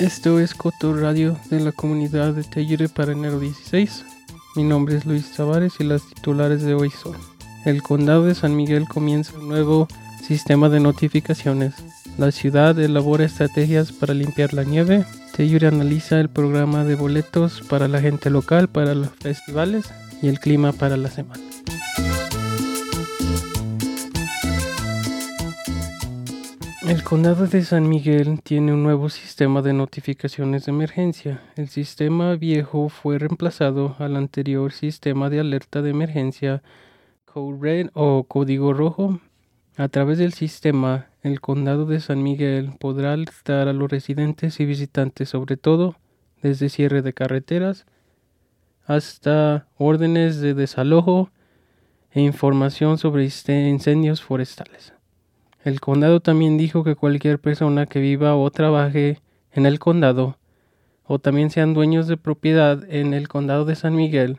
Esto es Coto Radio de la comunidad de Tellure para enero 16. Mi nombre es Luis Tavares y las titulares de hoy son: El condado de San Miguel comienza un nuevo sistema de notificaciones. La ciudad elabora estrategias para limpiar la nieve. Tellure analiza el programa de boletos para la gente local para los festivales y el clima para la semana. El condado de San Miguel tiene un nuevo sistema de notificaciones de emergencia. El sistema viejo fue reemplazado al anterior sistema de alerta de emergencia Code Red o Código Rojo. A través del sistema, el condado de San Miguel podrá alertar a los residentes y visitantes sobre todo desde cierre de carreteras hasta órdenes de desalojo e información sobre incendios forestales. El condado también dijo que cualquier persona que viva o trabaje en el condado o también sean dueños de propiedad en el condado de San Miguel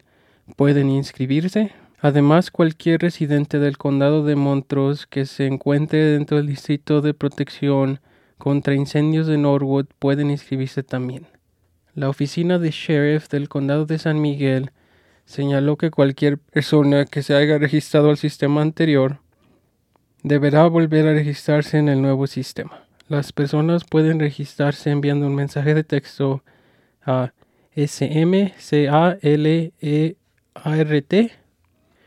pueden inscribirse. Además, cualquier residente del condado de Montrose que se encuentre dentro del distrito de protección contra incendios de Norwood pueden inscribirse también. La oficina de sheriff del condado de San Miguel señaló que cualquier persona que se haya registrado al sistema anterior deberá volver a registrarse en el nuevo sistema. Las personas pueden registrarse enviando un mensaje de texto a SMCALEART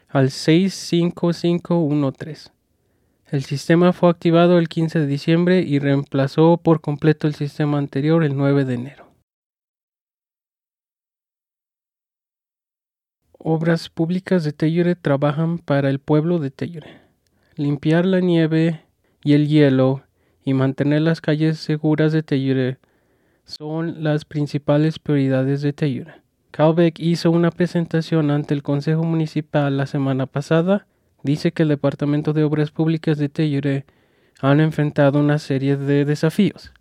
al 65513. El sistema fue activado el 15 de diciembre y reemplazó por completo el sistema anterior el 9 de enero. Obras públicas de Tellure trabajan para el pueblo de Tellure limpiar la nieve y el hielo y mantener las calles seguras de Tellure son las principales prioridades de Tellure. Calbeck hizo una presentación ante el Consejo Municipal la semana pasada. Dice que el Departamento de Obras Públicas de Tellure han enfrentado una serie de desafíos.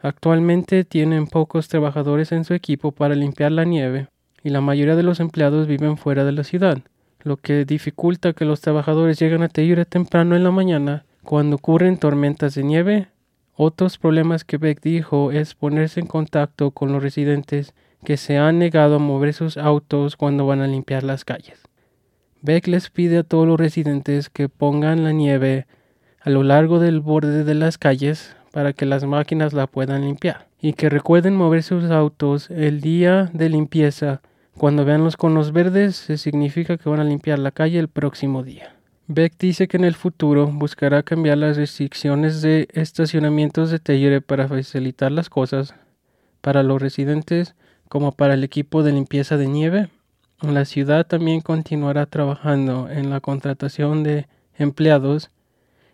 Actualmente tienen pocos trabajadores en su equipo para limpiar la nieve y la mayoría de los empleados viven fuera de la ciudad lo que dificulta que los trabajadores lleguen a Tellure temprano en la mañana cuando ocurren tormentas de nieve. Otros problemas que Beck dijo es ponerse en contacto con los residentes que se han negado a mover sus autos cuando van a limpiar las calles. Beck les pide a todos los residentes que pongan la nieve a lo largo del borde de las calles para que las máquinas la puedan limpiar y que recuerden mover sus autos el día de limpieza cuando vean los conos verdes, se significa que van a limpiar la calle el próximo día. Beck dice que en el futuro buscará cambiar las restricciones de estacionamientos de Tellure para facilitar las cosas para los residentes como para el equipo de limpieza de nieve. La ciudad también continuará trabajando en la contratación de empleados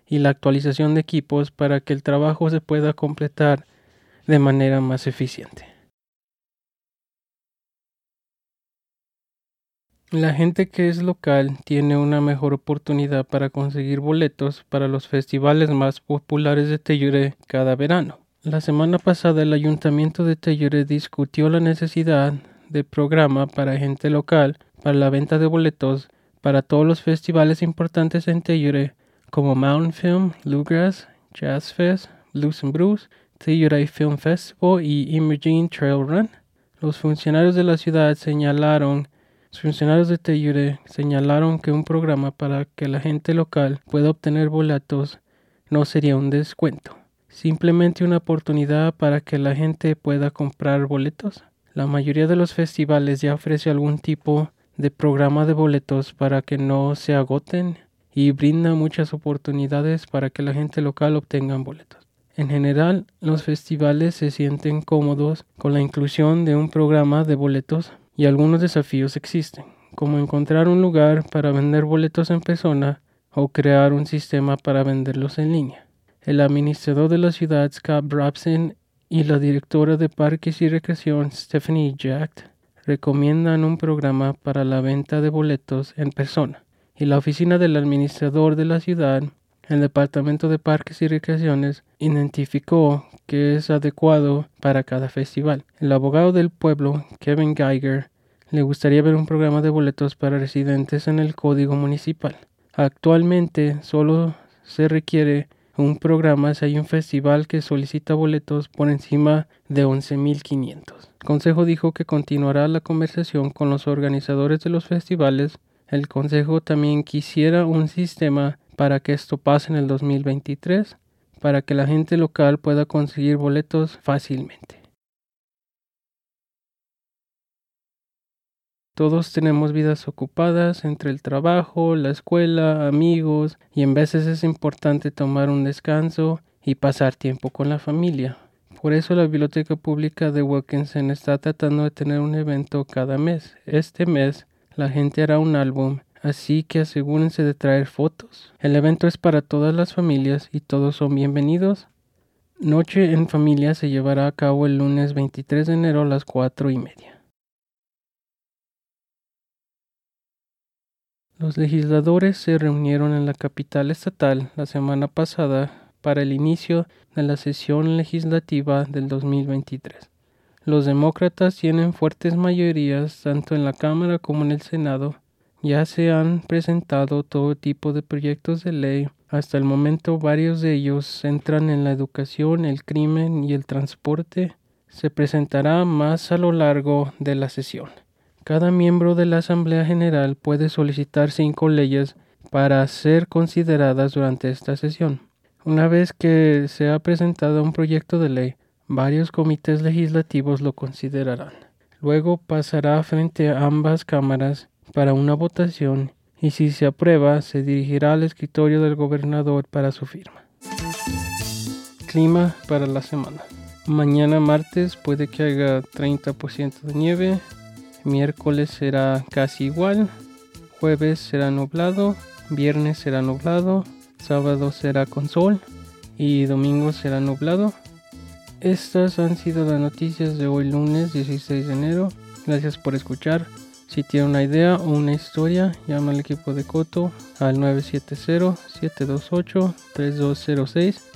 y la actualización de equipos para que el trabajo se pueda completar de manera más eficiente. La gente que es local tiene una mejor oportunidad para conseguir boletos para los festivales más populares de Tellure cada verano. La semana pasada el ayuntamiento de Tellure discutió la necesidad de programa para gente local para la venta de boletos para todos los festivales importantes en Tellure como Mountain Film, Bluegrass, Jazz Fest, Blues and Brews, Tellure Film Festival y Imaging Trail Run. Los funcionarios de la ciudad señalaron los funcionarios de Tellure señalaron que un programa para que la gente local pueda obtener boletos no sería un descuento, simplemente una oportunidad para que la gente pueda comprar boletos. La mayoría de los festivales ya ofrece algún tipo de programa de boletos para que no se agoten y brinda muchas oportunidades para que la gente local obtenga boletos. En general, los festivales se sienten cómodos con la inclusión de un programa de boletos y algunos desafíos existen, como encontrar un lugar para vender boletos en persona o crear un sistema para venderlos en línea. El administrador de la ciudad, Scott Brabson, y la directora de Parques y Recreación, Stephanie Jack, recomiendan un programa para la venta de boletos en persona. Y la oficina del administrador de la ciudad, el Departamento de Parques y Recreaciones, identificó que es adecuado para cada festival. El abogado del pueblo, Kevin Geiger, le gustaría ver un programa de boletos para residentes en el código municipal. Actualmente solo se requiere un programa si hay un festival que solicita boletos por encima de 11.500. El Consejo dijo que continuará la conversación con los organizadores de los festivales. El Consejo también quisiera un sistema para que esto pase en el 2023, para que la gente local pueda conseguir boletos fácilmente. Todos tenemos vidas ocupadas entre el trabajo, la escuela, amigos, y en veces es importante tomar un descanso y pasar tiempo con la familia. Por eso la Biblioteca Pública de Wilkinson está tratando de tener un evento cada mes. Este mes la gente hará un álbum, así que asegúrense de traer fotos. El evento es para todas las familias y todos son bienvenidos. Noche en familia se llevará a cabo el lunes 23 de enero a las cuatro y media. Los legisladores se reunieron en la capital estatal la semana pasada para el inicio de la sesión legislativa del 2023. Los demócratas tienen fuertes mayorías tanto en la Cámara como en el Senado. Ya se han presentado todo tipo de proyectos de ley. Hasta el momento varios de ellos centran en la educación, el crimen y el transporte. Se presentará más a lo largo de la sesión. Cada miembro de la Asamblea General puede solicitar cinco leyes para ser consideradas durante esta sesión. Una vez que se ha presentado un proyecto de ley, varios comités legislativos lo considerarán. Luego pasará frente a ambas cámaras para una votación y si se aprueba se dirigirá al escritorio del gobernador para su firma. Clima para la semana. Mañana martes puede que haga 30% de nieve, miércoles será casi igual, jueves será nublado, viernes será nublado, sábado será con sol y domingo será nublado. Estas han sido las noticias de hoy lunes 16 de enero. Gracias por escuchar. Si tiene una idea o una historia, llama al equipo de Coto al 970-728-3206